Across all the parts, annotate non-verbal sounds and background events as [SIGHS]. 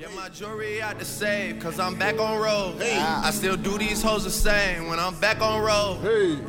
Get my jewelry out the safe, cause I'm back on road. I still do these hoes the same when I'm back on road.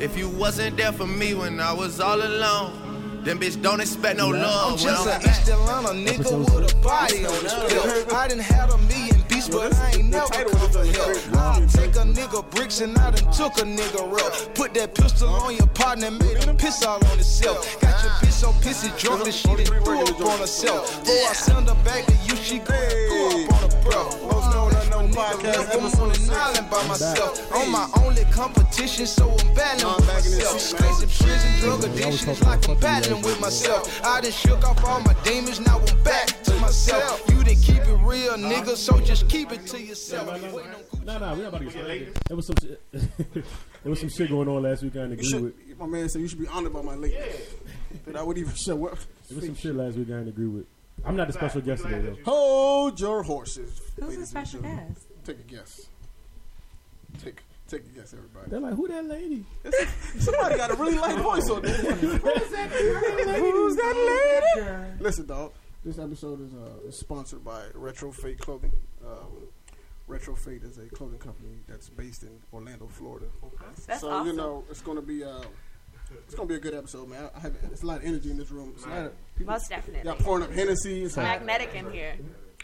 If you wasn't there for me when I was all alone, then bitch don't expect no I'm love. just I'm an East Atlanta nigga with a body on his belt. I done had a million but I ain't never come for help. I'll take a nigga bricks and I done took a nigga rep. Put that pistol on your partner, made him piss all on himself. Got your bitch so pissy drunk that she done threw up on herself. Before I send her back to you, she go up on her breath. Most know that no podcast I'm on an island by myself. On my only competition, so I'm battling with myself. To prison, drug addiction, it's like I'm battling with myself. I done shook off all my demons, now I'm back to myself. You didn't keep it real, nigga, so just keep it to yourself. No, no, we not about to get started. There was some shit. [LAUGHS] there was some shit going on last week. I didn't agree Should- with. my man said you should be honored by my late. But I wouldn't even show up. There was some shit last week. I didn't agree with. I'm not the special guest today though. Hold your horses. Who's ladies the special guest? Take a guess. Take take a guess, everybody. They're like, who that lady? Somebody got a really light voice on this. Who's that lady? Who's that lady? Listen, dog. This episode is, uh, is sponsored by RetroF8te Clothing. Um, RetroF8te is a clothing company that's based in Orlando, Florida. That's so awesome. you know it's going to be uh, it's going to be a good episode, man. I have it's a lot of energy in this room. It's a lot of people, Most definitely. y'all pouring up Hennessy. It's like- Magnetic in here.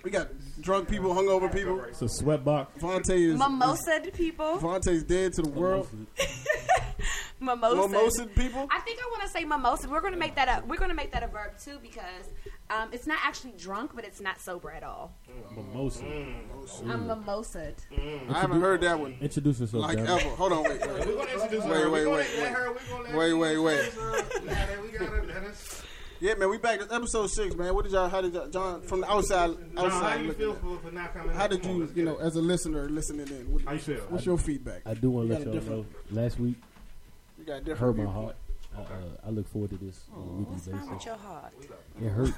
we got drunk people, hungover people. It's a sweat box. Vontae is Mimosa people. Vontae's dead to the world. [LAUGHS] Mimosa. Mimosa people. I think I want to say mimosa. We're going to make that a we're going to make that a verb too because um, it's not actually drunk, but it's not sober at all. Mimosa. I'm mimosa. I haven't heard that one Introduce yourself. like Darren. ever. Hold on, wait, wait, We're gonna introduce wait, her. wait, We're wait, her. wait, We're gonna let wait, wait, wait. introduce her. We got it. We got it. Let us- Yeah, man, we back. This episode six, man. What did y'all? How did y'all, John from the outside? John, how Outside you feel for, for not coming? How did Come on, you, you know, it. as a listener listening in? What, How you feel? What's your feedback? I do want to let y'all know. Last week You got a hurt my view. heart. I, uh, I look forward to this on a weekly What's wrong with basis. your heart? It hurt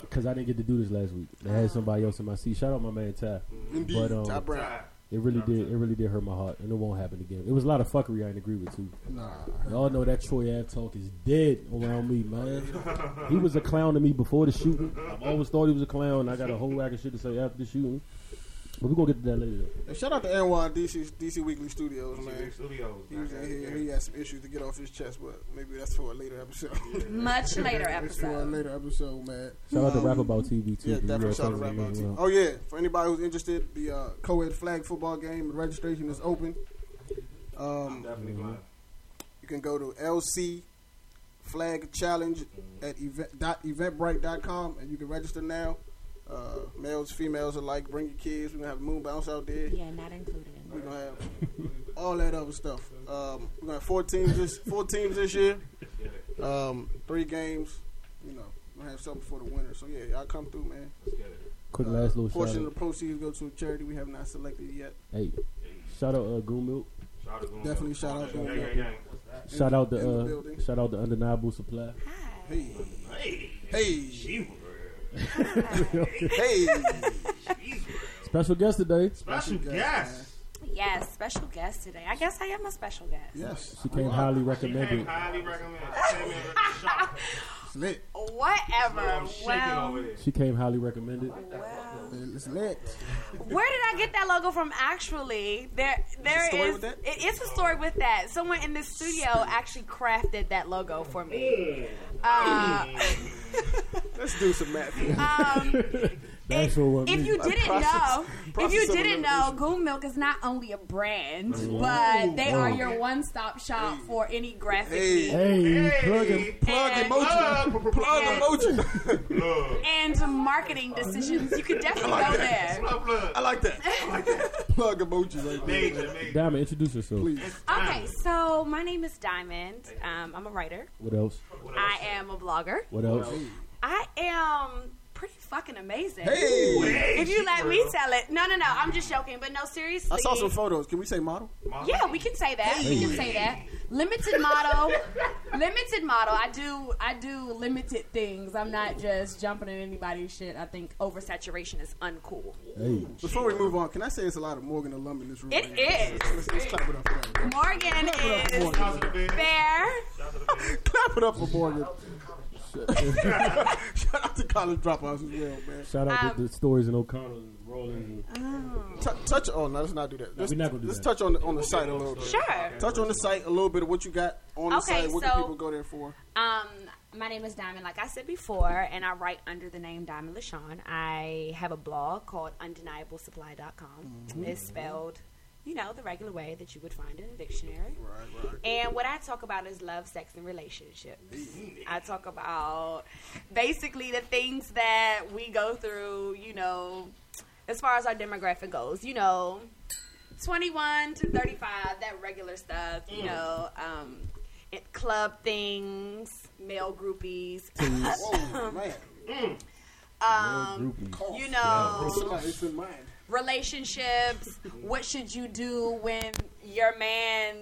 because I didn't get to do this last week. I had somebody else in my seat. Shout out my man Ty. Indeed, But um, Ty Brown. it really did. It really did hurt my heart, and it won't happen again. It was a lot of fuckery. I didn't agree with too. Nah, Y'all know that Troy Ave talk is dead around me, man. he was a clown to me before the shooting. I've always thought he was a clown. I got a whole rack of shit to say after the shooting. But we're gonna get to that later. Though. and shout out to NY DC DC Weekly Studios, man. Studios. He was in here. He had some issues to get off his chest, but maybe that's for a later episode. [LAUGHS] Much later episode. for a later episode, man. Shout out to Um, Rap About TV too. Yeah, 'cause we definitely shout out to talking Rap About about, TV. Oh yeah, for anybody who's interested, the uh, co-ed flag football game the registration is open. Um, Definitely fine. you can go to LC Flag Challenge at event, dot, eventbrite.com and you can register now. Uh, males, females alike. Bring your kids. We're gonna have moon bounce out there. Yeah, not included. We're gonna have all that other stuff. Um, we're gonna have four teams this four teams this year. Um, three games. You know, we're gonna have something for the winner. So yeah, y'all come through, man. Let's get it. Quick Uh, last little portion shout of the proceeds go to a charity we have not selected yet. Hey, shout out uh, Goon Milk. Shout out to Definitely Milk. shout out to Gang, Goon gang, gang. Shout out the to uh, building. shout out to Undeniable Supply. Hey, Hey, hey, she was hey. Special guest today. special guest, guest. Yes, special guest today. I guess I am a special guest. Yes, She came highly recommended. highly recommended. [LAUGHS] Came in with a shot. it's lit. Whatever. I'm Well. She came highly recommended. well. It's lit. Where did I get that logo from? Actually, there there story is. with that? It is a story with that. Someone in the studio actually crafted that logo for me. Uh, [LAUGHS] Let's do some math. um, [LAUGHS] That's what if me. you didn't process- know, if you didn't know, elimination. Goon Milk is not only a brand, but they are your one-stop shop for any graphic Hey. needs Hey, plug him. Plug And- emoji. Plug Yeah. emoji. Look. and marketing decisions. You could [LAUGHS] definitely go there. Look, look. I like that. I like that. [LAUGHS] Plug emoji right there. Major, major. Diamond, introduce yourself. Please. Okay, so my name is Diamond. Um, I'm a writer. What else? I am a blogger. What else? I am pretty fucking amazing. Hey. If you let me tell it. No, no, no. I'm just joking. But no, seriously. I saw some photos. Can we say model? Yeah, we can say that. We can say that. Limited model. limited model. I do I do limited things. I'm not just jumping in anybody's shit. I think oversaturation is uncool. Hey, Before we move on, can I say it's a lot of Morgan alum in this room? It right is. Let's, let's clap it up for that. Morgan Clap it up for is Morgan. Shout out to the big. fair. [LAUGHS] Clap it up for Morgan. [LAUGHS] Shout out to college dropouts as well, man. Shout out Um, to the stories in O'Connell and Rollins. And, T- touch. Oh no, let's not do that. Let's, we're not gonna do let's that. touch on the, on the site a little bit. Sure. Touch on the site a little bit of what you got on the Okay, site. What so- can people go there for? Um, my name is Diamond, like I said before, and I write under the name Diamond LaShawn. I have a blog called undeniablesupply.com. It's spelled, you know, the regular way that you would find in a dictionary. Right, right. And what I talk about is love, sex, and relationships. I talk about basically the things that we go through, you know, as far as our demographic goes, you know, 21 to 35, that regular stuff, you know, um, it, club things, male groupies, Whoa, [LAUGHS] man. um, you know, Somebody, it's in mind. Relationships. what should you do when your man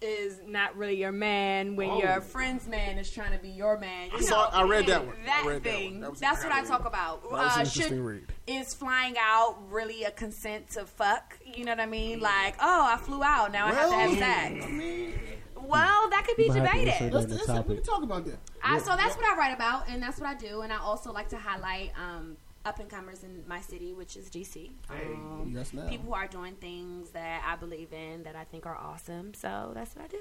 is not really your man? When your friend's man is trying to be your man? You I saw- I read that one. That read that thing. one. That That's what I interesting. talk about. was an Uh, interesting should read. is flying out really a consent to fuck? You know what I mean? Like, oh, I flew out. Now I have to have sex. Well, that could be You might have to debated. Let's, let's, we can talk about that. I, so that's what I write about, and that's what I do. And I also like to highlight um, up and comers in my city, which is DC. Um, Yes, now. people who are doing things that I believe in that I think are awesome. So that's what I do.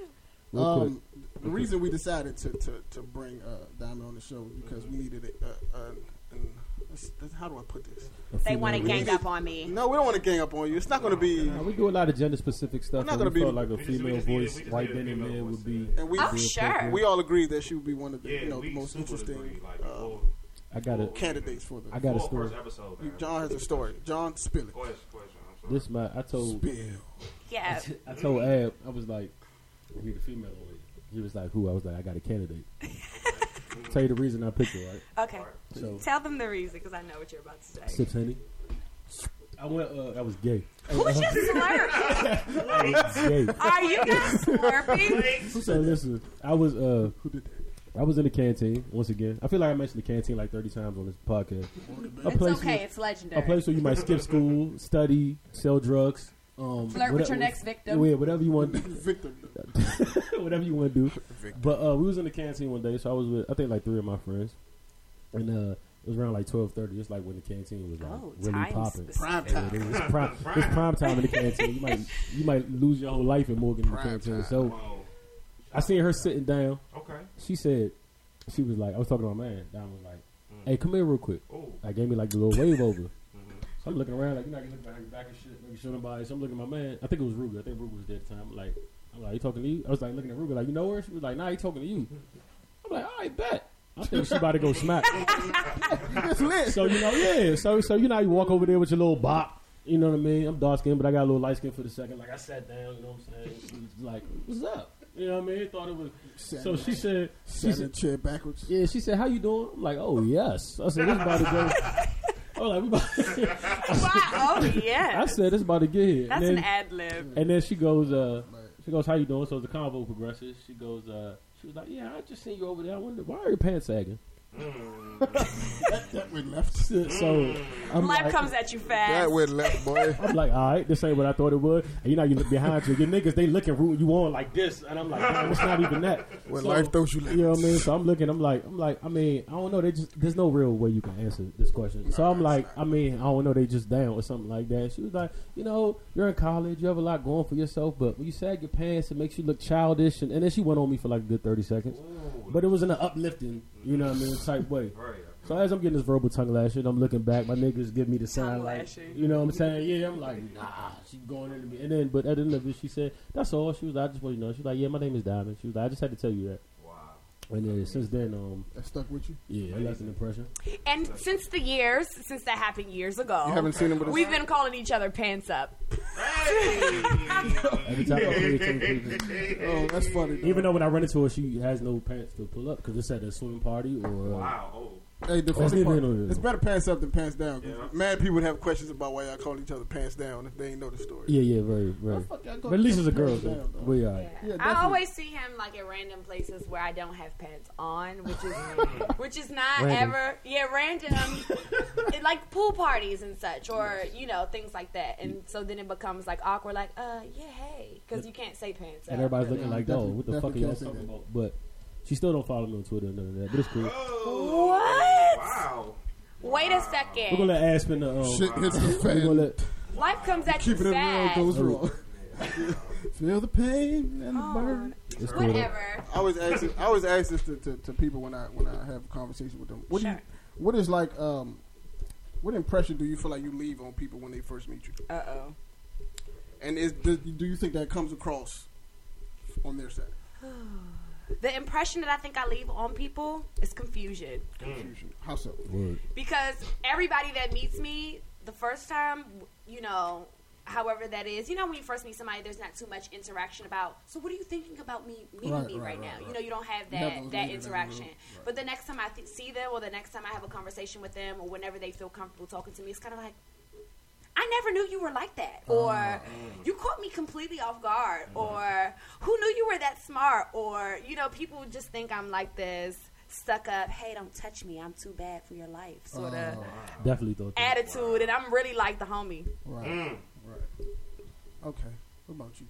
Real quick. Um, the reason we decided to, to, to bring uh, Diamond on the show is because we needed a, uh, uh, an, let's- let's- how do I put this? They want to gang up on me. No, we don't want to gang up on you. It's not going to be. Nah, we do a lot of gender specific stuff. We're not and gonna we be- felt like a We just- we female just voice, we white needed a men and men would be. And we, Oh, sure. we all agreed that she would be one of the, Yeah, you know, the most interesting agree, like, uh, full- I got a candidates for the. I got a story. episode, John has a story. John, spill it. Question, question. I'm. This my I told Spill. Yeah. I told Ab I was like, I need a female on it. He was like, who? I was like, I got a candidate. [LAUGHS] Tell you the reason I picked her, right? Okay. So Tell them the reason, because I know what you're about to say. sips henny. I went. Uh, I was gay. Who just slurped? [LAUGHS] I gay. Are you guys slurping? So listen, I was uh, I was in the canteen once again. I feel like I mentioned the canteen like thirty times on this podcast. A It's place okay. where- It's legendary. a place where you might skip school, study, sell drugs, um, Flirt with your next victim. Yeah, whatever you want, [LAUGHS] Victor. [LAUGHS] whatever you want to do. But uh, we was in the canteen one day, so I was with I think like three of my friends, and uh, it was around like twelve thirty. It's like when the canteen was like Oh, really popping. specific. Prime Yeah, time. it's, prime, it's [LAUGHS] prime time in the canteen. You might you might lose your whole life in Morgan in the canteen. time. So Oh, I seen her sitting down. okay. She said, she was like, I was talking to my man. Diamond was like, Mm. hey, come here real quick. Oh. I gave me like the little wave over. Mhm. So I'm looking around, like, you know, I can look behind your back and shit, making sure nobody. So I'm looking at my man. I think it was Ruger. I think Ruger was there at the time. I'm like, I'm like, you talking to you? I was like, looking at Ruger, like, you know her? She was like, nah, he talking to you. I'm like, all right, bet. I think she about to go smack. [LAUGHS] Lit. so you know, yeah. So so you know, you walk over there with your little bop. You know what I mean? I'm dark skinned, but I got a little light skin for the second. Like I sat down, you know what I'm saying? She was like, what's up? You know what I mean? Thought it was. So she said, she said, chair backwards. yeah, she said, "How you doing?" I'm like, "Oh yes." I said, "This about to go." [LAUGHS] I was like, "We about [LAUGHS] Wow. Oh, yeah. I said, "This about to get here." That's and an then, ad lib. and then she goes, uh, "She goes, how you doing?" So the convo progresses. She goes, uh, "She was like, yeah, I just seen you over there. I wonder why are your pants sagging?" That went left. So, so I'm Life like, comes at you fast. That went left, boy. [LAUGHS] I'm like, all right, this ain't what I thought it would. And you know, you look behind you, your niggas, they looking, rooting you on like this, and I'm like, man, it's not even that. When So- life throws you left. You know what I mean? So I'm looking. I'm like, I'm like, I mean, I don't know. They just there's no real way you can answer this question. So I'm like, I mean, I don't know. They just down or something like that. She was like, you know, you're in college, you have a lot going for yourself, but when you sag your pants, it makes you look childish. And, and then she went on me for like a good thirty seconds, but it was in an uplifting, you know what I mean, type way. Right. So as I'm getting this verbal tongue lashing, I'm looking back. My niggas give me the sign like, you know what I'm saying? Yeah, I'm like, nah, she going into me. And then, but at the end of it, she said, that's all. She was like, I just want you to know. She was like, yeah, my name is Diamond. She was like, I just had to tell you that. Wow. And then since then, um, That stuck with you. yeah, it left an impression. And since the years, since that happened years ago, You haven't seen him with we've been calling each other pants up. [LAUGHS] Every time I see her, [LAUGHS] Oh, that's funny. though. even though when I run into her, she has no pants to pull up because it's at a swim party or. Uh, Wow. Oh. Hey, the That's funny part, it's better pants up than pants down. Yeah. Mad people would have questions about why y'all call each other pants down if they ain't know the story. Yeah, yeah, very, very. fuck y'all call But at least it's a girl, pants though. down, though? We all right. Yeah. Yeah, I always see him like at random places where I don't have pants on, which is [LAUGHS] which is not Random. ever yeah random, It- like pool parties and such, or you know things like that. And so then it becomes like awkward, like uh yeah hey, because you can't say pants. And up. everybody's looking like, oh, what the fuck are y'all talking about? But She still don't follow me on Twitter or none of that, but it's cool. What? Wow. Wait a We're second. gonna let Aspen the um, Shit hits the we're gonna let Life comes at you Keeping it real fast. goes wrong. Feel the pain and the burn. it's cool. Whatever. I always ask this, I always ask this to, to, to people when I when I have a conversation with them. What do you Sure. what is like um what impression do you feel like you leave on people when they first meet you? Uh oh. And is do, do you think that comes across on their side? [SIGHS] [SIGHS] [SIGHS] The impression that I think I leave on people is confusion. Confusion. How so? Word. because everybody that meets me the first time, you know, however that is, you know, when you first meet somebody, there's not too much interaction about. So, what are you thinking about me meeting Right, me right, right, right, now? right. You know, you don't have that those that interaction. every. But the next time I th- see them, or the next time I have a conversation with them, or whenever they feel comfortable talking to me, it's kind of like. I never knew you were like that, or you caught me completely off guard, or who knew you were that smart, or you know, people just think I'm like this stuck up. Hey, don't touch me. I'm too bad for your life, sort of Definitely thought that. attitude, and I'm really like the homie. Right. Mm. Right. Okay. What about you?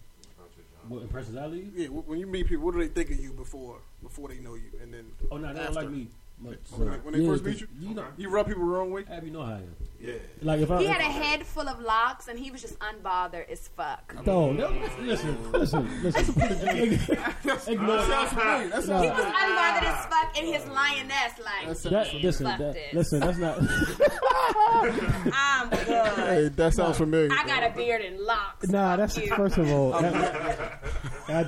What impressions I leave? Yeah. When you meet people, what do they think of you before before they know you? And then Oh no, they don't like me much. When they- when they first meet you? you know, you rub people the wrong way. Ab, you know how I am. Yeah. Like if I He if, had a head full of locks, and he was just unbothered as fuck. no, no, listen, listen, listen. Ignore That sounds that. familiar. He was unbothered as fuck, and his lioness like, That That, listen, that, this. listen. That's not. [LAUGHS] I'm good. Hey, that sounds familiar. I got a beard and locks. Nah, that's first of all. that- I,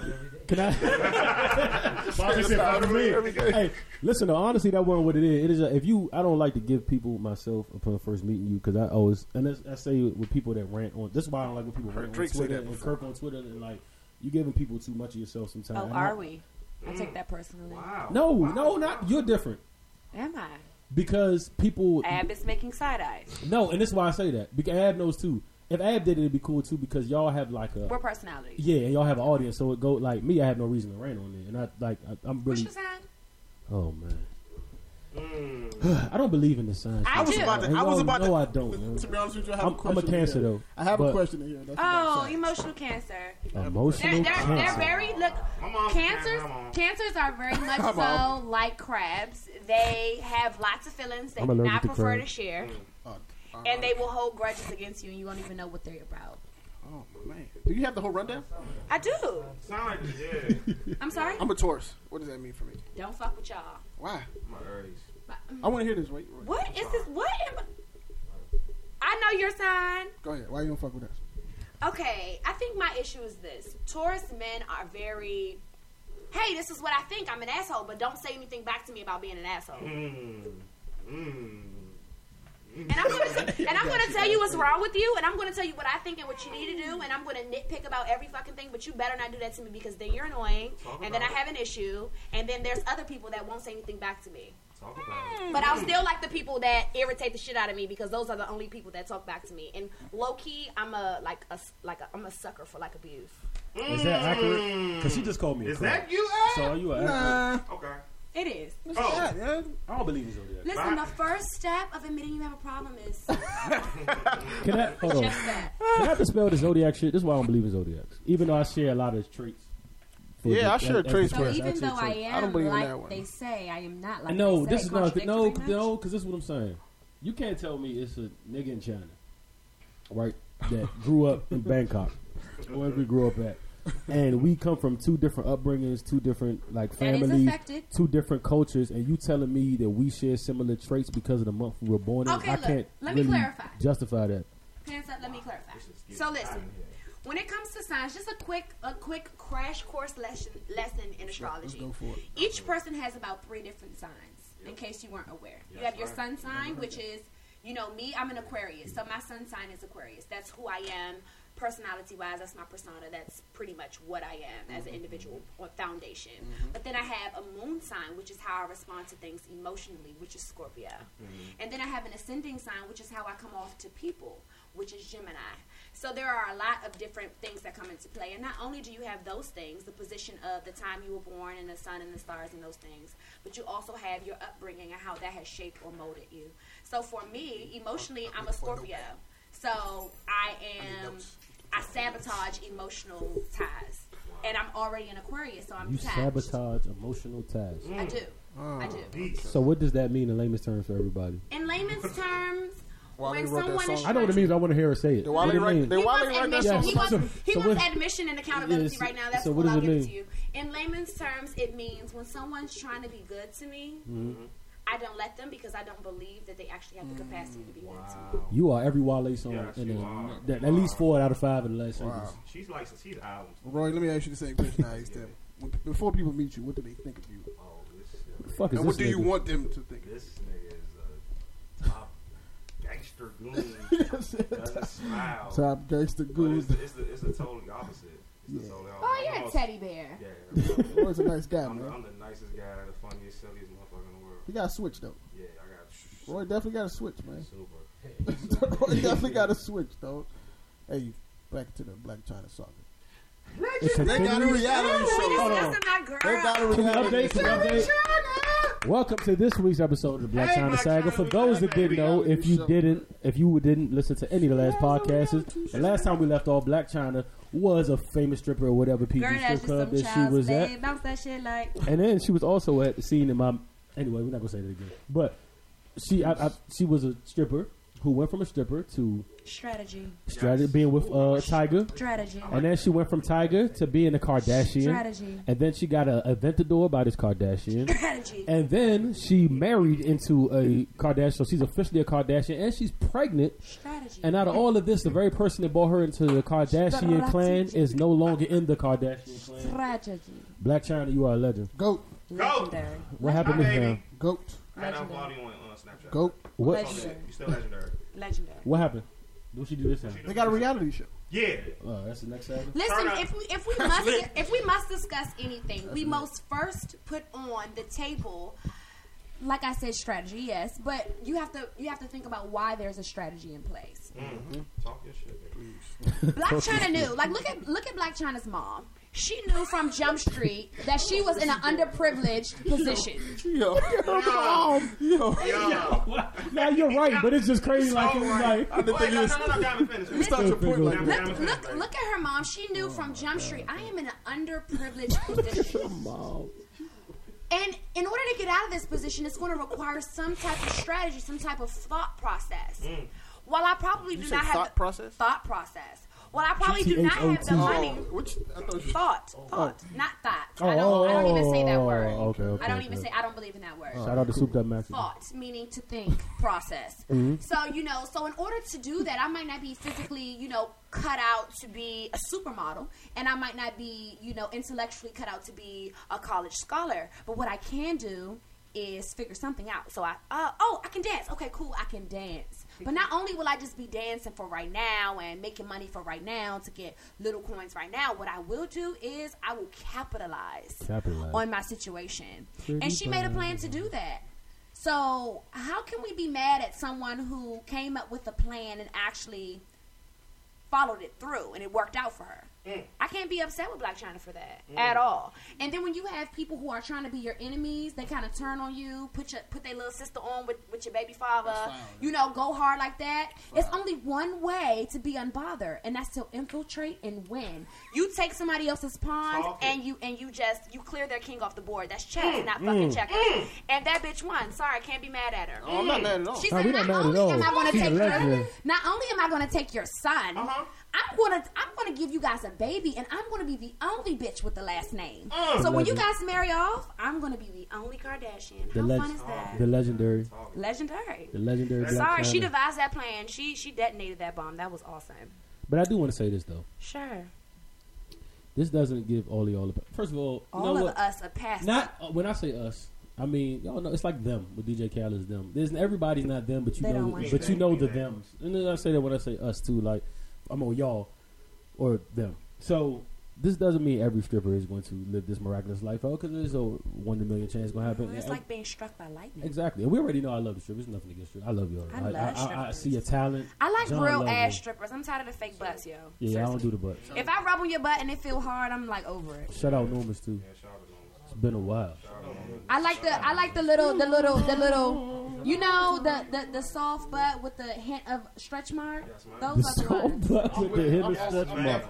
can I? [LAUGHS] Bobby said, "Fuck me." hey, listen. though, honestly, that wasn't what it is. It is a, if you. I don't like to give people myself upon first meeting you because I always and that's, I say with people that rant on. This is why I don't like when people rant on Drake Twitter that and before. Kirk on Twitter and like you giving people too much of yourself sometimes. Oh, And are I- we? I take that personally. Wow. No, Wow. no, not you're different Am I? because people. Ab is making side eyes. No, and this is why I say that because Ab knows too. If Ab did it, it'd be cool too because y'all have like a We're personalities. yeah, and y'all have an audience, so it go like me. I have no reason to rant on it, and I like I, I'm What's really. your sign? Oh man, Mm. [SIGHS] I don't believe in the science. I shit. was about to- I was y'all about to- know I don't. man. [LAUGHS] To be honest with you, I have I'm, a I'm a cancer here. though. I have a question in here. That's Oh, emotional cancer. Emotional They're, they're, cancer. they're very look. My mom's a Cancers, cancer, my mom. cancers are very [LAUGHS] much so like crabs. They have lots of feelings. They I'm do not to prefer to share, Uh, uh, and they will hold grudges against you, and you won't even know what they're about. Oh man, do you have the whole rundown? I do. Sound like yeah. [LAUGHS] I'm sorry. I'm a Taurus. What does that mean for me? Don't fuck with y'all. Why? My Aries. I want to hear this. Wait, wait. What is this? What am I... I know your sign. Go ahead. Why you don't fuck with us? Okay, I think my issue is this: Taurus men are very. Hey, this is what I think. I'm an asshole, but don't say anything back to me about being an asshole. Mm. Mm. And I'm gonna [LAUGHS] t- and I'm gonna tell you what's wrong with you, and I'm gonna tell you what I think and what you need to do, and I'm gonna nitpick about every fucking thing. But you better not do that to me because then you're annoying, Talk and then I have an issue, and then there's other people that won't say anything back to me. Talk about it. But I'll still like the people that irritate the shit out of me because those are the only people that talk back to me. And low key, I'm a like a like a, I'm a sucker for like abuse. Is that accurate? Because she just called me. Is crab. that you, So are you an accurate? Okay. It is. Oh. Yeah, yeah. I don't believe in zodiac. Listen, the first step of admitting you have a problem is [LAUGHS] Can I hold on? just that. Can I dispel the zodiac shit? This is why I don't believe in zodiacs, even though I share a lot of traits. for Yeah, the- I share as- as traits the So with- traits. even Actually, though I traits. am I don't believe in like that one. they say, I am not like no, they this is not no, Contradictory no, because this is what I'm saying. You can't tell me it's a nigga in China, right? That grew up in Bangkok, wherever we grew up at, and we come from two different upbringings, two different like families, two different cultures, and you telling me that we share similar traits because of the month we were born in? Okay, I look, can't let me really clarify. justify that. Hands up, let me clarify. So listen, when it comes to signs, just a quick a quick crash course lesson lesson in astrology. go for it. Each person has about three different signs. In case you weren't aware, you have your sun sign, which is you know me. I'm an Aquarius, so my sun sign is Aquarius. That's who I am. Personality wise, that's my persona. That's pretty much what I am as an individual or foundation. But then I have a moon sign, which is how I respond to things emotionally, which is Scorpio. And then I have an ascending sign, which is how I come off to people, which is Gemini. So there are a lot of different things that come into play. And not only do you have those things, the position of the time you were born and the sun and the stars and those things, but you also have your upbringing and how that has shaped or molded you. So for me, emotionally, I'm a Scorpio. So I am, I sabotage emotional ties. and I'm already an Aquarius, so I'm You attached. sabotage emotional tasks. I do. I do. So what does that mean in layman's terms for everybody? In layman's [LAUGHS] terms, Wale when wrote that someone is song. I know what it means. I want to hear her say it. Did What Wale do it write- mean? did He Wale wants write that admission. song? He wants, So- he so wants what- admission and accountability Yes. right now. That's So what, what does I'll it give it mean? to you. In layman's terms, it means when someone's trying to be good to me, Mm-hmm. I don't let them because I don't believe that they actually have the capacity to be good to me. You are every Wale song Yes, in you the, are. that, at least four out of five in the last sentence. She's like she's albums. Roy, let me ask you the same question I asked [LAUGHS] them. Before people meet you, what do they think of you? Oh, this The fuck is And what this do you want them to think? this nigga is a top gangster goon. [LAUGHS] Doesn't smile. Top gangster But goons. it's, it's, the, it's the totally opposite. It's the Yeah. Oh, opposite. you're a teddy bear. Yeah. [LAUGHS] Roy's a nice guy, I'm, man. I'm the nicest guy, the funniest, silliest motherfucker in the world. He got a switch though. Yeah, I got Roy definitely got a switch, man. super. [LAUGHS] Roy [LAUGHS] definitely got a switch though. Hey, back to the Blac Chyna saga. It They got a continues. reality show. Hold on. my girl. They got a reality update? Can we show. Welcome to this week's episode of the Black Hey, China Black Saga. China, For we those that didn't know, if you show. didn't, if you didn't listen to any of the last podcasts, the last time we left off, Blac Chyna was a famous stripper or whatever PG strip club that she child's was at. Bounce that shit like. and then she was also at the scene in my. Anyway, we're not gonna say that again. But she, I, I, she was a stripper who went from a stripper to Strategy. strategy, being with uh, Tyga, Strategy. and then she went from Tyga to being a Kardashian, Strategy. and then she got a Aventador by this Kardashian. Strategy. And then she married into a Kardashian, so she's officially a Kardashian, and she's pregnant. Strategy. And out of all of this, the very person that brought her into the Kardashian clan is no longer in the Kardashian clan. Strategy. Blac Chyna, you are a legend. Goat, Legendary. What happened to Hi, him? baby. goat, I had Legendary. unfollowing you on, on Snapchat. goat. What? Legendary. You still legendary. Legendary. What happened? What she do this time? They got a reality show. Yeah. Oh, that's the next segment. Listen, if we if we [LAUGHS] must if we must discuss anything, we must first put on the table. Like I said, strategy, yes, but you have to you have to think about why there's a strategy in place. Mm-hmm. Talk your shit. nigga. Black [LAUGHS] China knew. Like look at look at Blac Chyna's mom. She knew from Jump Street that she was in an underprivileged position. Yo, yo, yo. Yo. Yeah, you're right, but it's just crazy. Like it was like Wait, no, no, no, no, got me finished. Start your point like Damn, that. damn, Look, look, look at her mom. She knew from Jump Street. I am in an underprivileged position. Mom. And in order to get out of this position, it's going to require some type of strategy, some type of thought process. Mm. While I probably do You said not have thought process? thought process. While I probably do not have the money. Oh, which I thought you. Thought, thought, not thought. Oh, I don't. I don't even say that oh, word. okay, okay, I don't okay. even say. I don't believe in that word. Shout out to Souped Up Max. Thought, meaning to think, process. Mm-hmm. So you know, so in order to do that, I might not be physically, you know, cut out to be a supermodel, and I might not be, you know, intellectually cut out to be a college scholar. But what I can do is figure something out. So I, uh, oh, I can dance. Okay, cool, I can dance. But not only will I just be dancing for right now and making money for right now to get little coins right now, what I will do is I will capitalize, Capitalize. on my situation. Pretty and she made a plan to do that. So, how can we be mad at someone who came up with a plan and actually followed it through and it worked out for her? Mm. I can't be upset with Blac Chyna for that mm. at all. And then when you have people who are trying to be your enemies, they kind of turn on you, put your put their little sister on with, with your baby father, you know, go hard like that. It's only one way to be unbothered, and that's to infiltrate and win. You take somebody else's pawn and you and you just you clear their king off the board. That's chess, mm. not fucking checkers. And that bitch won. Sorry, I can't be mad at her. Oh, I'm not mad at all. She No, said, we not, not only am I going to take a your, not only am I going to take your son, Uh-huh. I'm going to I'm going to give you guys a baby, and I'm going to be the only bitch with the last name. Mm. so when you guys marry off, I'm going to be the only Kardashian. The How leg- fun is that? The legendary, Legendary. the legendary. Black Sorry, she devised that plan. She she detonated that bomb. That was awesome. But I do want to say this though. Sure. This doesn't give all y'all. The, first of all, you All know of what? us a past. Not uh, when I say us. I mean, y'all know it's like them with DJ Khaled's them. There's everybody's not them, but you They know, but you you. know the them. And then I say that when I say us too, like I'm on y'all or them. So this doesn't mean every stripper is going to live this miraculous life oh, out because there's a one in a million chance going to happen. It's And- like being struck by lightning. exactly. And we already know I love the strippers. There's nothing against strippers. I love y'all. I love I, I, I see a talent. I like John real ass strippers. I'm tired of the fake butts, yo. Yeah, I don't do the butt. If I rub on your butt and it feel hard, I'm like over it. Shout out Normus too. Yeah, shout out to them. It's been a while. I like the I like the little the little the little you know the the, the soft butt with the hint of stretch mark. Those The are the soft ones. butt with the hit of stretch mark.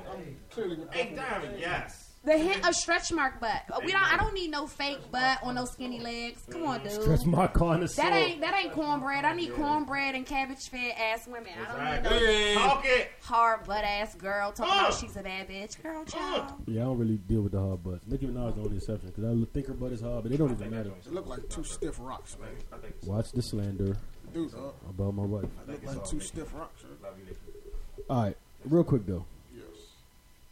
Clearly, Hey, Diamond, yes. The hint of stretch mark butt. We don't. I don't need no fake butt or no skinny legs. Come on, dude. Stretch my connoisseur. That ain't that ain't cornbread. I need cornbread and cabbage fed ass women. I don't need no Talk it. hard butt ass girl talking about she's a bad bitch. Girl, child. Yeah, I don't really deal with the hard butts. Nicki Minaj is the only exception because I think her butt is hard, but it don't even matter. It look like two stiff rocks, man. I think it's Watch the slander Dude, uh, about my wife. look like two stiff rocks. Love you, Nicki. All right, real quick though. Yes.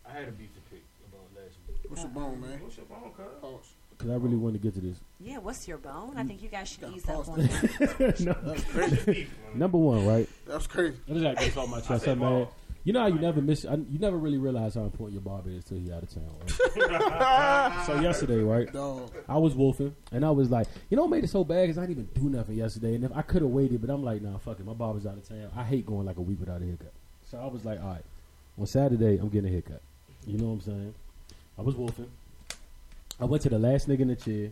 I had a beef to pick about last week. What's your uh, bone, man? What's your bone, cuz? Pause. Because I really want to get to this. Yeah, what's your bone? I think you guys should Gotta ease up on that. [LAUGHS] No. [LAUGHS] Number one, right? That's crazy. I just got to get this off my chest. I'm mad. You know how you never miss, I, you never really realize how important your barber is till he out of town. Right? [LAUGHS] so yesterday, right? Dog. I was wolfing, and I was like, you know, what made it so bad because I didn't even do nothing yesterday, and if I could have waited, but I'm like, nah, fuck it, my barber's out of town. I hate going like a week without a haircut. So I was like, all right, on Saturday, I'm getting a haircut. You know what I'm saying? I was wolfing. I went to the last nigga in the chair.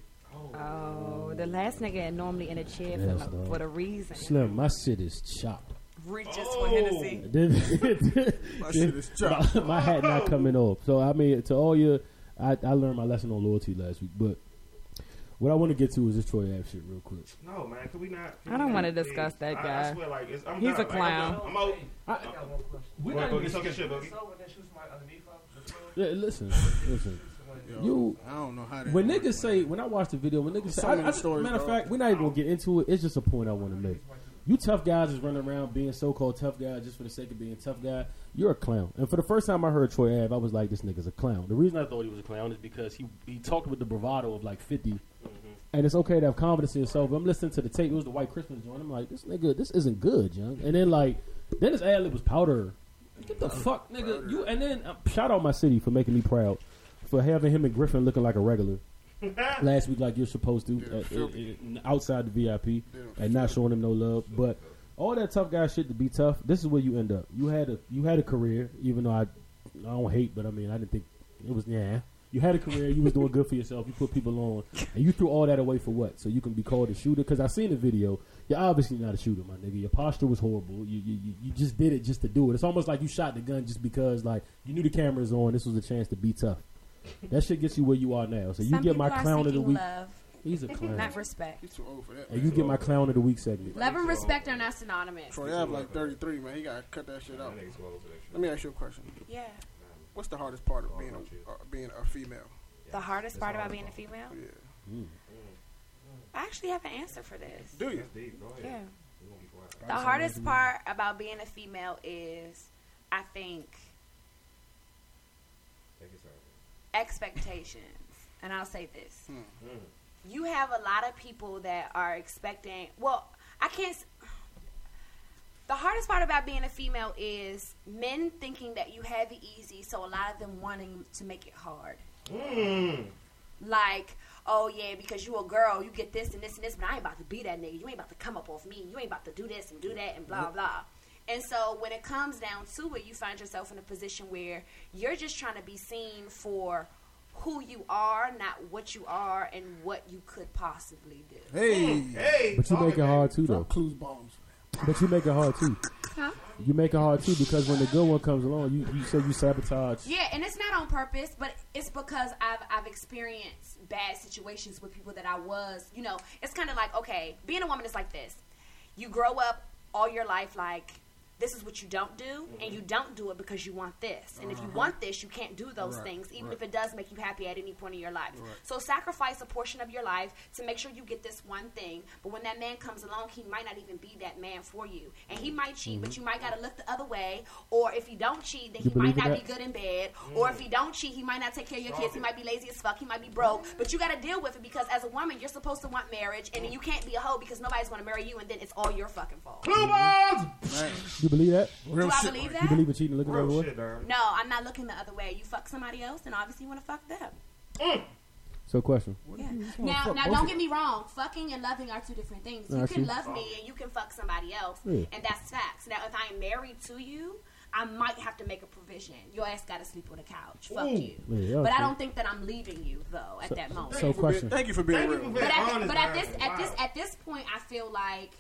Oh, the last nigga normally in a chair Yes, for, dog. for the reason. Slim, my shit is chopped. Reaches for Hennessy. [LAUGHS] Then- My shit is [LAUGHS] chopped. my, my hat not coming off. So I mean, to all your, I, I learned my lesson on loyalty last week. But what I want to get to is this Troy Ave shit real quick. No, man. Can we not? can I don't we wanna not- discuss that I- I, guy. swear, like, it's, I'm He's done. a Like, I'm clown. done. I'm out. I, I got one question. we Go not ahead, go even, get talking shit, Boogie. So when they shoot somebody underneath her, the floor, yeah, listen, listen. Yo, You- I don't know how that. When niggas say, when I watch the video, when niggas say, So I, I, stories, matter of fact, we're not even gonna get into it. It's just a point I want to make. You tough guys is running around being so-called tough guys just for the sake of being tough guy. You're a clown. And for the first time I heard Troy Ave, I was like, this nigga's a clown. The reason I thought he was a clown is because he he talked with the bravado of like 50. Mm-hmm. And it's okay to have confidence in yourself. But I'm listening to the tape. It was the White Christmas joint. I'm like, this nigga, this isn't good, young. And then like, then his ad lib was powder. Get the fuck, nigga. You and then uh, shout out my city for making me proud for having him and Griffin looking like a regular [LAUGHS] last week, like you're supposed to, uh, uh, uh, outside the VIP, and not showing him no love. But all that tough guy shit to be tough. This is where you end up. You had a you had a career, even though I I don't hate, but I mean I didn't think it was yeah. You had a career. You was doing good for yourself. You put people on, and you threw all that away for what? So you can be called a shooter? Because I seen the video. You're obviously not a shooter, my nigga. Your posture was horrible. You, you you you just did it just to do it. It's almost like you shot the gun just because like you knew the camera's on. This was a chance to be tough. That shit gets you where you are now. So you Some get my clown of the week. Love, He's a clown. not respect. He's too old for that. and you get my clown of the week segment. Love and respect are not synonymous. Troy Ave like 33, man. He gotta cut that shit out. That nigga's close to that shit. Let me ask you a question. Yeah. What's the hardest part of being a uh, being a female? The hardest part about being a female? Yeah. I actually have an answer for this. Do you? That's deep. Go ahead. Yeah. We gonna be quiet. The hardest part about being a female is, I think, Take it out. expectations. And I'll say this. Hmm. You have a lot of people that are expecting, well, I can't. The hardest part about being a female is men thinking that you have it easy, so a lot of them wanting to make it hard. Hmm. Like, oh yeah, because you a girl, you get this and this and this, but I ain't about to be that nigga. You ain't about to come up off me. You ain't about to do this and do that and blah blah. And so when it comes down to it, you find yourself in a position where you're just trying to be seen for who you are, not what you are and what you could possibly do. Hey, Hey, But you make it hard too, though. clues bombs. But you make it hard too. Huh? You make it hard too because when the good one comes along, you you say you sabotage. Yeah, and it's not on purpose, but it's because I've I've experienced bad situations with people that I was, you know, it's kind of like okay, being a woman is like this. You grow up all your life like this is what you don't do, and you don't do it because you want this. And if you want this, you can't do those Right, things, even right. if it does make you happy at any point in your life. Right. So sacrifice a portion of your life to make sure you get this one thing. But when that man comes along, he might not even be that man for you, and he might cheat, but you might gotta look the other way. Or if he don't cheat, then You he might not that? be good in bed. Or if he don't cheat, he might not take care of your kids. He might be lazy as fuck. He might be broke. But you got to deal with it because as a woman, you're supposed to want marriage, and then you can't be a hoe because nobody's going to marry you, and then it's all your fucking fault. Do Blue balls. Man, You believe that? real I shit. believe You believe in cheating and looking the other Real way? shit. No, I'm not looking the other way. You fuck somebody else, and obviously you want to fuck them. Mm. So, question. Yeah. Now, now, don't get me wrong. Fucking and loving are two different things. You I can see. love me oh. and you can fuck somebody else, Yeah. and that's facts. Now, if I am married to you, I might have to make a provision. Your ass got to sleep on the couch. Fuck you. Yeah, but I don't think that I'm leaving you though at that moment. So, question. Thank you for being Thank you real. for but being at, honest, but at this at this at this point, I feel like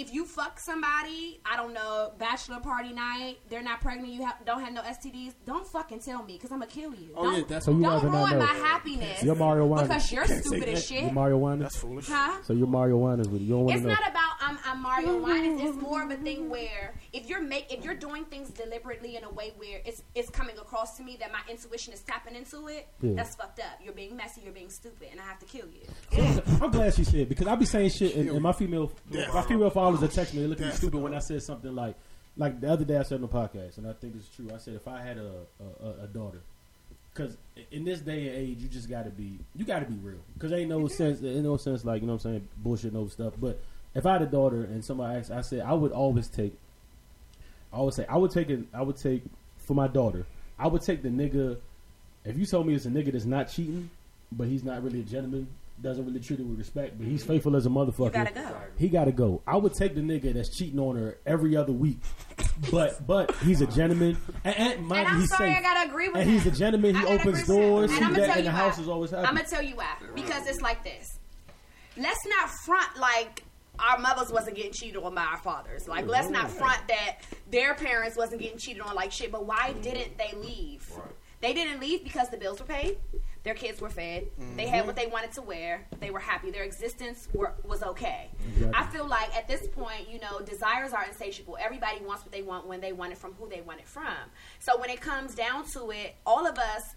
if you fuck somebody, I don't know, bachelor party night, they're not pregnant, you have, don't have no STDs, don't fucking tell me because I'm gonna kill you. Oh, don't, yeah, that's- So you don't rather not ruin know. my happiness. You're Mario Winans. because you're stupid as You're shit. Mario Winans. That's foolish. Huh? So you're Mario Winans with. You don't want It's to know. It's not about I'm, I'm Mario Winans. It's more of a thing where if you're make if you're doing things deliberately in a way where it's it's coming across to me that my intuition is tapping into it, Yeah. that's fucked up. You're being messy. You're being stupid, and I have to kill you. I'm glad she said because I be saying shit and, and my female Yeah. my female that text me they look at me stupid when I said something like like the other day I said on the podcast and I think it's true. I said if I had a a, a- daughter, because in this day and age you just got to be you got to be real because ain't no sense ain't no sense like you know what I'm saying bullshit over stuff. But if I had a daughter and somebody asked, I said I would always take. I would say I would take it. I would take for my daughter. I would take the nigga. If you told me it's a nigga that's not cheating, but he's not really a gentleman, doesn't really treat her with respect, but he's faithful as a motherfucker. You gotta go. He gotta go. I would take the nigga that's cheating on her every other week, but but he's a gentleman, and, and, mind And I'm he's sorry, safe. I gotta agree with and he's a gentleman. He opens doors. that. See And I'ma tell and you the house is always happy. I'm gonna tell you why. Because it's like this. Let's not front like our mothers wasn't getting cheated on by our fathers. Like let's not front that their parents wasn't getting cheated on like shit. But why didn't they leave? They didn't leave because the bills were paid. Their kids were fed. They had mm-hmm. what they wanted to wear. They were happy. Their existence were, was okay. I feel like at this point, you know, desires are insatiable. Everybody wants what they want when they want it from who they want it from. So when it comes down to it, all of us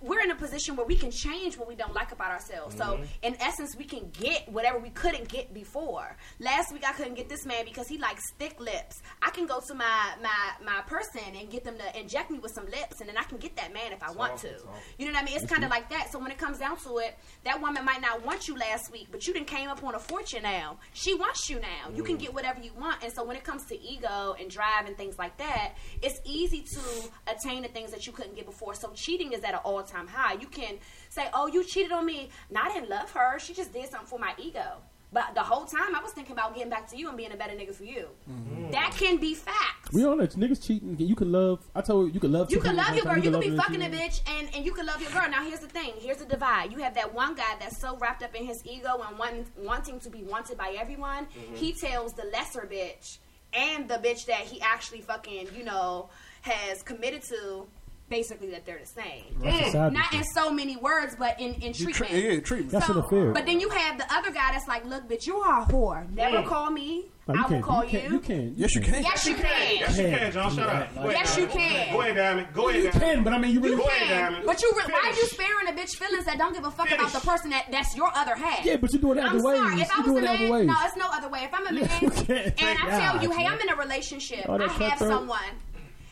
we're in a position where we can change what we don't like about ourselves. So, mm-hmm. in essence, we can get whatever we couldn't get before. Last week, I couldn't get this man because he likes thick lips. I can go to my my my person and get them to inject me with some lips, and then I can get that man if I want to. You know what I mean? It's kind of mm-hmm. like that. So when it comes down to it, that woman might not want you last week, but you didn't came up on a fortune now. She wants you now. You can mm. get whatever you want. And so when it comes to ego and drive and things like that, it's easy to attain the things that you couldn't get before. So cheating is at an all time high. You can say, "Oh, you cheated on me." No, I didn't love her. She just did something for my ego. But the whole time I was thinking about getting back to you and being a better nigga for you. Mm-hmm. That can be facts. we all know niggas cheating. You can love. I told you you can love. You can love your girl. time, You can love be fucking a bitch, and, and you can love your girl. Now, here's the thing. Here's the divide. You have that one guy that's so wrapped up in his ego and wanting, wanting to be wanted by everyone. Mm-hmm. He tells the lesser bitch and the bitch that he actually fucking, you know, has committed to, basically that they're the same. That's mm. Not in so many words, but in, in treatment. tre- yeah, treatment. That's an affair. But then you have the other guy that's like, look, bitch, you are a whore. Never mm. call me. Oh, no, I will call you. Can, you can. Yes, you can. Yes, you can. Yes, you can. can, John. Shut up. Go Yes, you can. Go ahead, Diamond. Go ahead, You can, but I mean, you really You Go ahead, can, but you re- why are you sparing a bitch feelings that don't give a fuck about the person that that's your other half? Yeah, but you do it other I'm sorry. If I was a man, ways. no, it's no other way. If I'm a [LAUGHS] man Yeah, and I tell you, hey. I'm in a relationship, Oh, I have someone,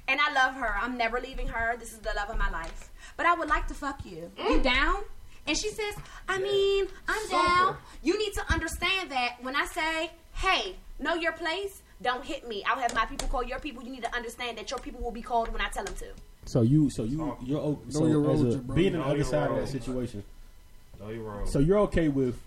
and I love her. I'm never leaving her. This is the love of my life. But I would like to fuck you. You mm. down? And she says, I mean, I'm down. You need to understand that when I say, hey, know your place, don't hit me. I'll have my people call your people. You need to understand that your people will be called when I tell them to. So you, so you, you're o- so your as a, bro. being on the other your side of that situation. No, you're wrong. So you're okay with,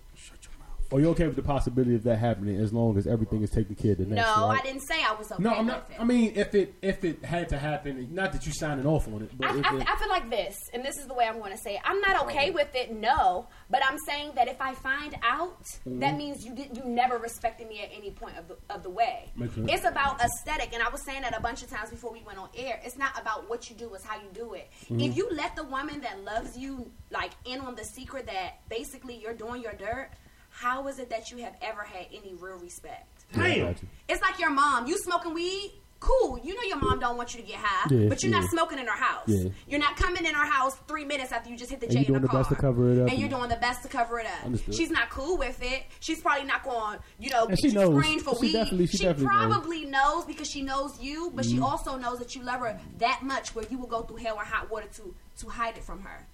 or you're okay with the possibility of that happening as long as everything is taken care of. The next, No, right? I didn't say I was okay No, I'm not. with it. I mean, if it if it had to happen, not that you signing off on it, but I, I, it, I feel like this, and this is the way I'm going to say it. I'm not okay with it, no, but I'm saying that if I find out, Mm-hmm. that means you did, you never respected me at any point of the, of the way. It's about aesthetic, and I was saying that a bunch of times before we went on air. It's not about what you do; it's how you do it. Mm-hmm. If you let the woman that loves you like in on the secret that basically you're doing your dirt, how is it that you have ever had any real respect? Damn. It's like your mom. You smoking weed? Cool. You know your mom don't want you to get high, Yeah, but you're yeah. not smoking in her house. Yeah. You're not coming in her house three minutes after you just hit the And J you in doing the the car. best to cover it up And you're doing the best to cover it up. Understood. She's not cool with it. She's probably not going, you know, And get she you knows. screened for She weed. definitely- she definitely. Mm-hmm. probably knows. because she knows you, but she also knows that you love her that much where you will go through hell and hot water to to hide it from her.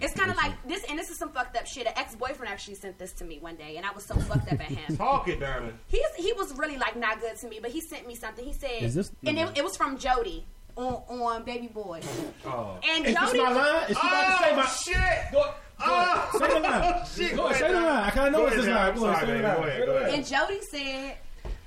It's kind of like this, and this is some fucked up shit. An ex boyfriend actually sent this to me one day, and I was so fucked up at him. [LAUGHS] Talk it, Diamond. He's he was really like not good to me, but he sent me something. He said, Is this- and it, it was from Jody on on Baby Boy, Oh. and Is this Jody. my line? Is she about to oh, say Oh, my? shit! Go, go Oh, say the line. [LAUGHS] shit. Go ahead, say the line. I kind of know Go it's this line. Go ahead, Sorry, say the baby. line. Go ahead, go ahead. And Jody said,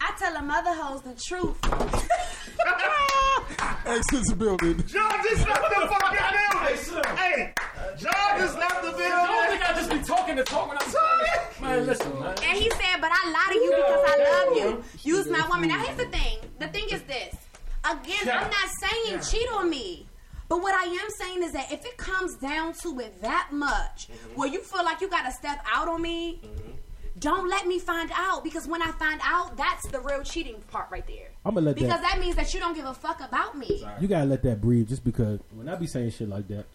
"I tell a mother hoes the truth." [LAUGHS] X is the building. John just left the fucking building. Hey, John just left the I don't think I just be talking to talk when I'm talking. Man, listen, man. And he said, but I lie to you because I love you. You's my woman. Now here's the thing. The thing is this. Again, I'm not saying cheat on me. But what I am saying is that if it comes down to it that much, mm-hmm. where you feel like you gotta step out on me, mm-hmm. Don't let me find out. Because when I find out, that's the real cheating part right there. I'm gonna let that Because that. that means that you don't give a fuck about me. You gotta let that breathe. Just because when I be saying shit like that,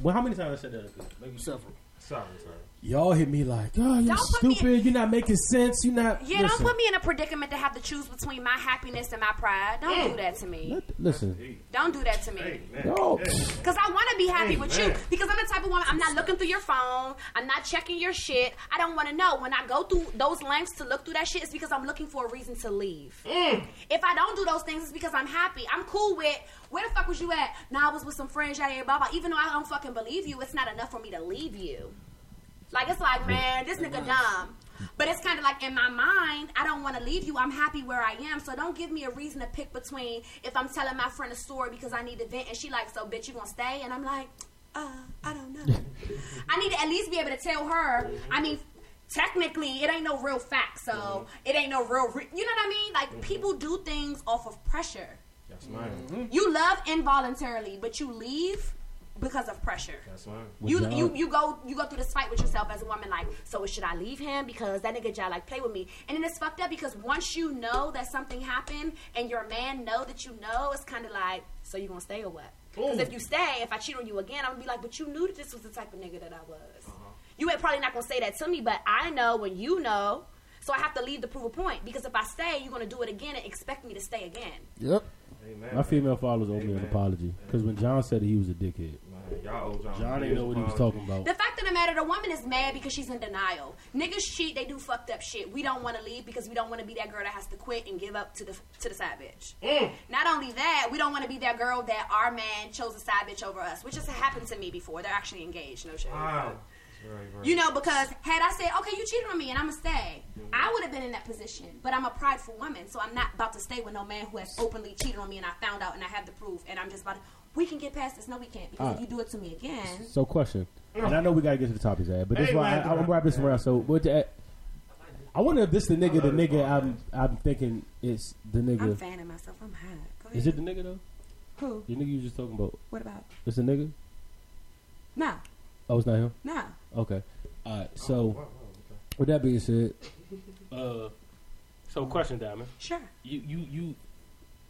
well, how many times I said that? Maybe Several. Sorry, sorry. Y'all hit me like, oh, you're Don't put me- stupid. You're not making sense. You're not. Yeah, listen, don't put me in a predicament to have to choose between my happiness and my pride. Don't do that to me. let- Listen, Don't do that to me. Hey, man. yo, Because I want to be happy with you. Because I'm the type of woman, I'm not looking through your phone. I'm not checking your shit. I don't want to know. When I go through those lengths to look through that shit, it's because I'm looking for a reason to leave. If I don't do those things, it's because I'm happy. I'm cool with, where the fuck was you at? Nah, I was with some friends, yada, yada, blah, blah. Even though I don't fucking believe you, it's not enough for me to leave you. Like, it's like, man, this nigga dumb. But it's kind of like in my mind, I don't want to leave you. I'm happy where I am. So don't give me a reason to pick between if I'm telling my friend a story because I need to vent and she like, so bitch, you gonna stay? And I'm like, uh, I don't know. [LAUGHS] I need to at least be able to tell her. I mean, technically, it ain't no real fact, so it ain't no real. Re- you know what I mean? Like people do things off of pressure. That's mine. You love involuntarily, but you leave because of pressure. That's mine. You, y'all- you you go you go through this fight with yourself as a woman like so should I leave him? Because that nigga y'all like play with me. And then it's fucked up because once you know that something happened and your man know that you know it's kind of like so you gonna stay or what? Because if you stay if I cheat on you again I'm gonna be like but you knew that this was the type of nigga that I was. Uh-huh. You ain't probably not gonna say that to me but I know when you know so I have to leave to prove a point. Because if I stay you're gonna do it again and expect me to stay again. Yep. Amen. my female followers owe me an apology. Because when John said he was a dickhead, Man, y'all owe John. John didn't know what he was talking about. The fact of the matter, the woman is mad because she's in denial. Niggas cheat, they do fucked up shit. We don't want to leave because we don't want to be that girl that has to quit and give up to the to the side bitch. Mm. Not only that, we don't want to be that girl that our man chose a side bitch over us, which has happened to me before. They're actually engaged, no shit. Wow. Right, right. You know, because had I said, okay, you cheated on me and I'm gonna stay, I would have been in that position. But I'm a prideful woman, so I'm not about to stay with no man who has openly cheated on me and I found out and I have the proof and I'm just about to, we can get past this. No, we can't. Because if you do it to me again, So, question, and I know we gotta get to the topics, ad, but this Hey, why I, man. I'm gonna wrap this around. So, what? The, I wonder if this the nigga, the nigga I'm I'm thinking it's the nigga. I'm fanning myself. I'm hot. Is it the nigga though? Who? The nigga you just talking about? What about? It's the nigga? No, Oh, it's not him. no. Okay. All right. So, with that being said, uh, so question, Diamond. Sure. You you you.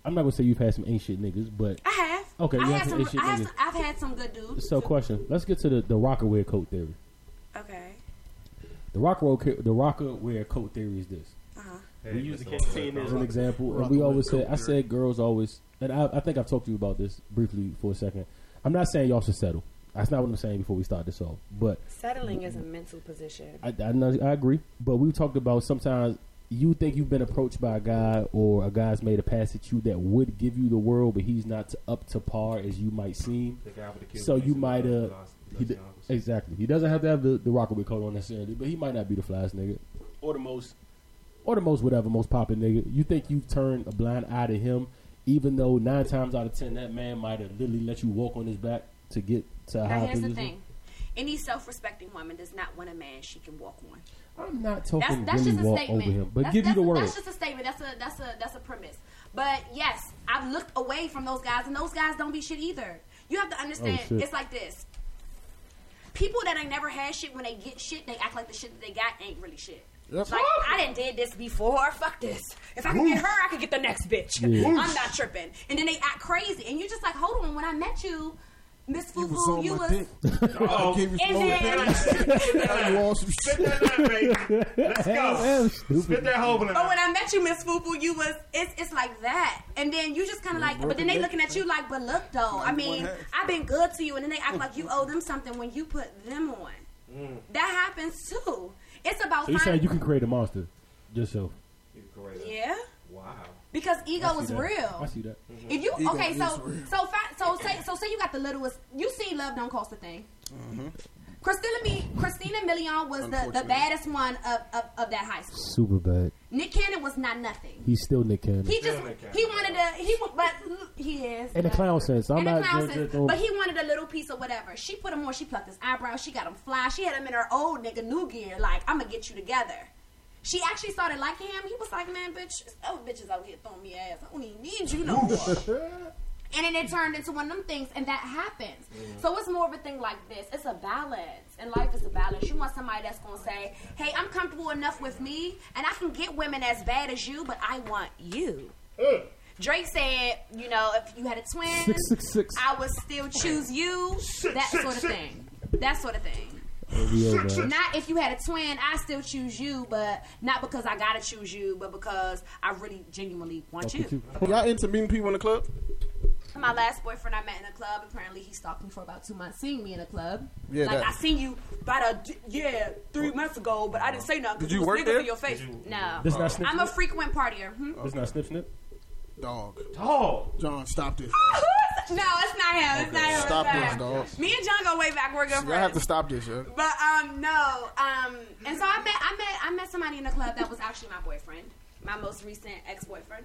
I'm not gonna say you've had some ain't shit niggas, but I have. Okay, I you had had some some. issues I have niggas. some, I've had some good dudes. so question. Let's get to the the Rocawear coat theory. Okay. The Rocawear co- the Rocawear coat theory is this. Uh huh. we use the canteen as an example, and we always say, I said girls always, and I, I think I've talked to you about this briefly for a second. I'm not saying y'all should settle. That's not what I'm saying before we start this off. But Settling is a mental position. I, I, I agree. But we talked about sometimes you think you've been approached by a guy or a guy's made a pass at you that would give you the world, but he's not to, up to par as you might seem. The guy with the kids So you the might uh, Los- he d- exactly. He doesn't have to have the, the Rocawear coat on necessarily, but he might not be the flyest nigga or the most or the most whatever most popping nigga. You think you've turned a blind eye to him, even though nine times out of ten that man might have literally let you walk on his back to get to a Now high here's the position. thing: any self-respecting woman does not want a man she can walk on. I'm not talking that's really just a walk statement. over him, but that's, give you the word. That's just a statement. That's a that's a that's a premise. But yes, I've looked away from those guys, and those guys don't be shit either. You have to understand. Oh, it's like this. People that ain't never had shit when they get shit, they act like the shit that they got ain't really shit. Yep. Like I didn't did this before. Fuck this. If I can get her, I can get the next bitch. Yeah. I'm not tripping. And then they act crazy, and you're just like, hold on. When I met you, Miss You Fufu, was you my was. dick. I gave you oh, some And then- dick. [LAUGHS] You want some Spit shit. that out, baby. Let's go. Damn. Spit that hole in But oh, when I met you, Miss Fufu, you was it's it's like that, and then you just kind of like. But then they looking at you like, but look though, I mean. I've been good to you, and then they act like you owe them something when you put them on. Mm. That happens too. It's about So you saying you can create a monster yourself? yeah, Wow. Because ego is see that. I real. see that. If you Ego okay, so so fa- so say so say you got the littlest. You see, love don't cost a thing. Mm-hmm. Christina, Me, Christina Milian was the, the baddest one of, of, of that high school. Super bad. Nick Cannon was not nothing. He's still Nick Cannon. He just Nick Cannon. he wanted to he wa- but he is in the clown sense. I'm in not. the clown sense, but he wanted a little piece of whatever. She put him on. She plucked his eyebrows. She got him fly. She had him in her old nigga new gear. Like I'm gonna get you together. She actually started liking him. He was like, man, bitch, oh bitches out here throwing me ass. I don't even need you no more. [LAUGHS] And then it turned into one of them things, and that happens. Mm. So it's more of a thing like this. It's a balance. And life is a balance. You want somebody that's gonna say, Hey, I'm comfortable enough with me, and I can get women as bad as you, but I want you. Drake said, you know, if you had a twin, Six six six. I would still choose you. That sort of thing. That sort of thing. OVO. Not if you had a twin, I still choose you, but not because I gotta choose you, but because I really genuinely want you. you. Y'all into meeting people in the club? My last boyfriend I met in a club. Apparently, he stalked me for about two months, seeing me in a club. Yeah, like that- I seen you about a yeah three months ago, but I didn't say nothing. 'cause Did you was work there? In your face. No, This not snitch. I'm a frequent partier. Hmm? This not snitch snip. Dog. Oh, John, stop this. [LAUGHS] no, it's not him. It's not him. Stop it's not this, him. dog. Me and John go way back. We're good friends. have to stop this, yo. But um no um and so I met I met I met somebody in the club that was actually my boyfriend, my most recent ex boyfriend.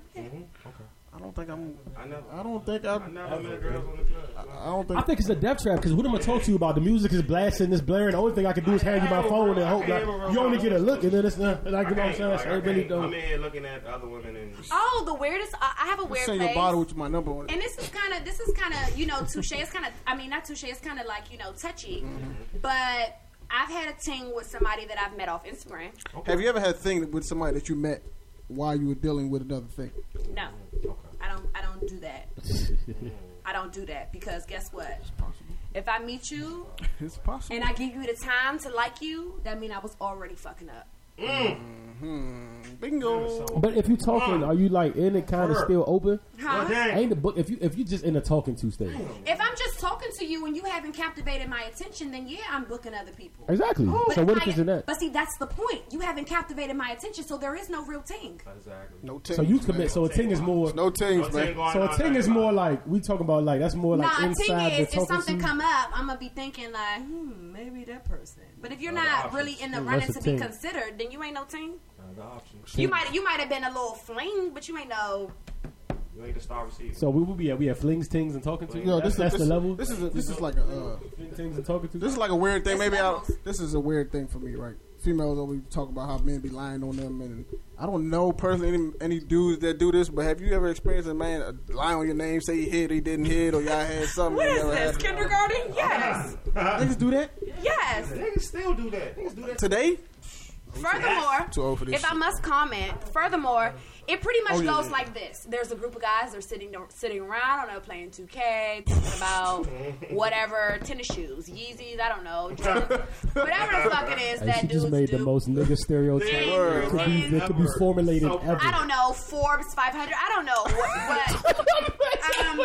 I don't think I'm. I never, I don't think I. I never met girls on the club. I don't think. I think it's a death trap because what am I talk to you about? The music is blasting, it's blaring. The only thing I can do is hand you my phone and hope like, you only get a look and then it's not like you know what I'm saying. Like, I really don't. I'm in here looking at other women and Oh, the weirdest I I have a weird Send your bottle with my number on it. And this is kind of this is kind of you know touche. It's kind of I mean not touche. It's kind of like you know touchy, Mm-hmm. but I've had a ting with somebody that I've met off Instagram. Have you ever had a thing with somebody that you met while you were dealing with another thing? No, I don't. I don't do that. [LAUGHS] I don't do that because guess what? If I meet you [LAUGHS] It's possible. and I give you the time to like you, that means I was already fucking up. Mm-hmm. Bingo. But if you talking, are you like in it kind of still open? Huh? Ain't the book if you if you just in the talking to stage? If I'm just talking to you and you haven't captivated my attention, then yeah, I'm booking other people. Exactly. But So what if it's in that? But see, that's the point. You haven't captivated my attention, so there is no real ting. exactly. No tings. So you man. commit. So a ting is more. No tings, No man. So a on ting that is more like we talking about like that's more like nah, inside the is if something come up, I'm gonna be thinking like, hmm, maybe that person. But if you're not really in the running to be considered, then you ain't no ting. Another option. You might you might have been a little fling, but you ain't no. You ain't the star receiver. So we will be at we have flings, tings, and talking to. Yo, that's this, that's this, the level. This is a, this is like a uh, Fling, tings, and talking to. this is like a weird thing. Maybe I, levels. this is a weird thing for me, right? Females always talk about how men be lying on them, and I don't know personally any, any dudes that do this. But have you ever experienced a man uh, lie on your name, say he hit, he didn't hit, or y'all had something? What you is never this? had? Kindergarten? Yes, [LAUGHS] Niggas do that yes. Niggas still do that. Niggas do that. today? Furthermore, Too old for this if I must comment, furthermore, it pretty much Oh, yeah, goes yeah. like this: There's a group of guys. They're sitting sitting around. I don't know, playing 2K, talking about [LAUGHS] whatever tennis shoes, Yeezys. I don't know, Jordans, whatever the fuck it is And that she dudes just made do. the most nigga stereotype Word, could be, right? that could be formulated So- ever. I don't know Forbes 500. I don't know what. [LAUGHS] what um,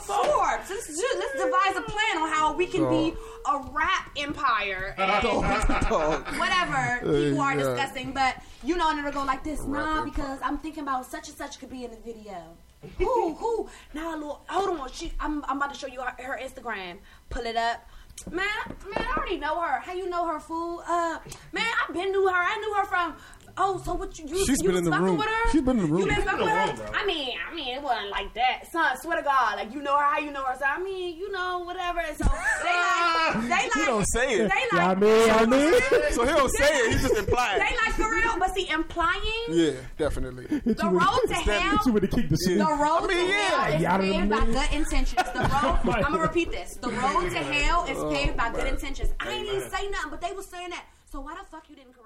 Forbes. Let's, do- let's devise a plan on how we can be a rap empire. [LAUGHS] And whatever people are yeah. discussing, but you know, and it'll go like this. Nah, because I'm thinking about such and such could be in the video. Who, who? Now, little, hold on. She, I'm, I'm about to show you her, her Instagram. Pull it up. Man, man, I already know her. How you know her, fool? Uh, man, I've been knew her. I knew her from. Oh, so what you? you She's you been in the room. With her? She's been in the room. You been She's fucking in with the her? room, bro. I mean, I mean, it wasn't like that, son. Swear to God, like you know her. How you know her? So I mean, you know, whatever. So they [LAUGHS] like, they like, He don't say it. They Yeah, I mean, I mean, [LAUGHS] So he don't say it. He's just implying. they like for real. But see, implying Yeah, definitely. [LAUGHS] hit the you with, road to hell. you with the kick the shit. The road I mean, to yeah. hell is Y'all paved by good intentions. The road, oh I'm gonna repeat this. The road to oh hell is paved by good intentions. I ain't even say nothing, but they was saying that. So why the fuck you didn't correct it?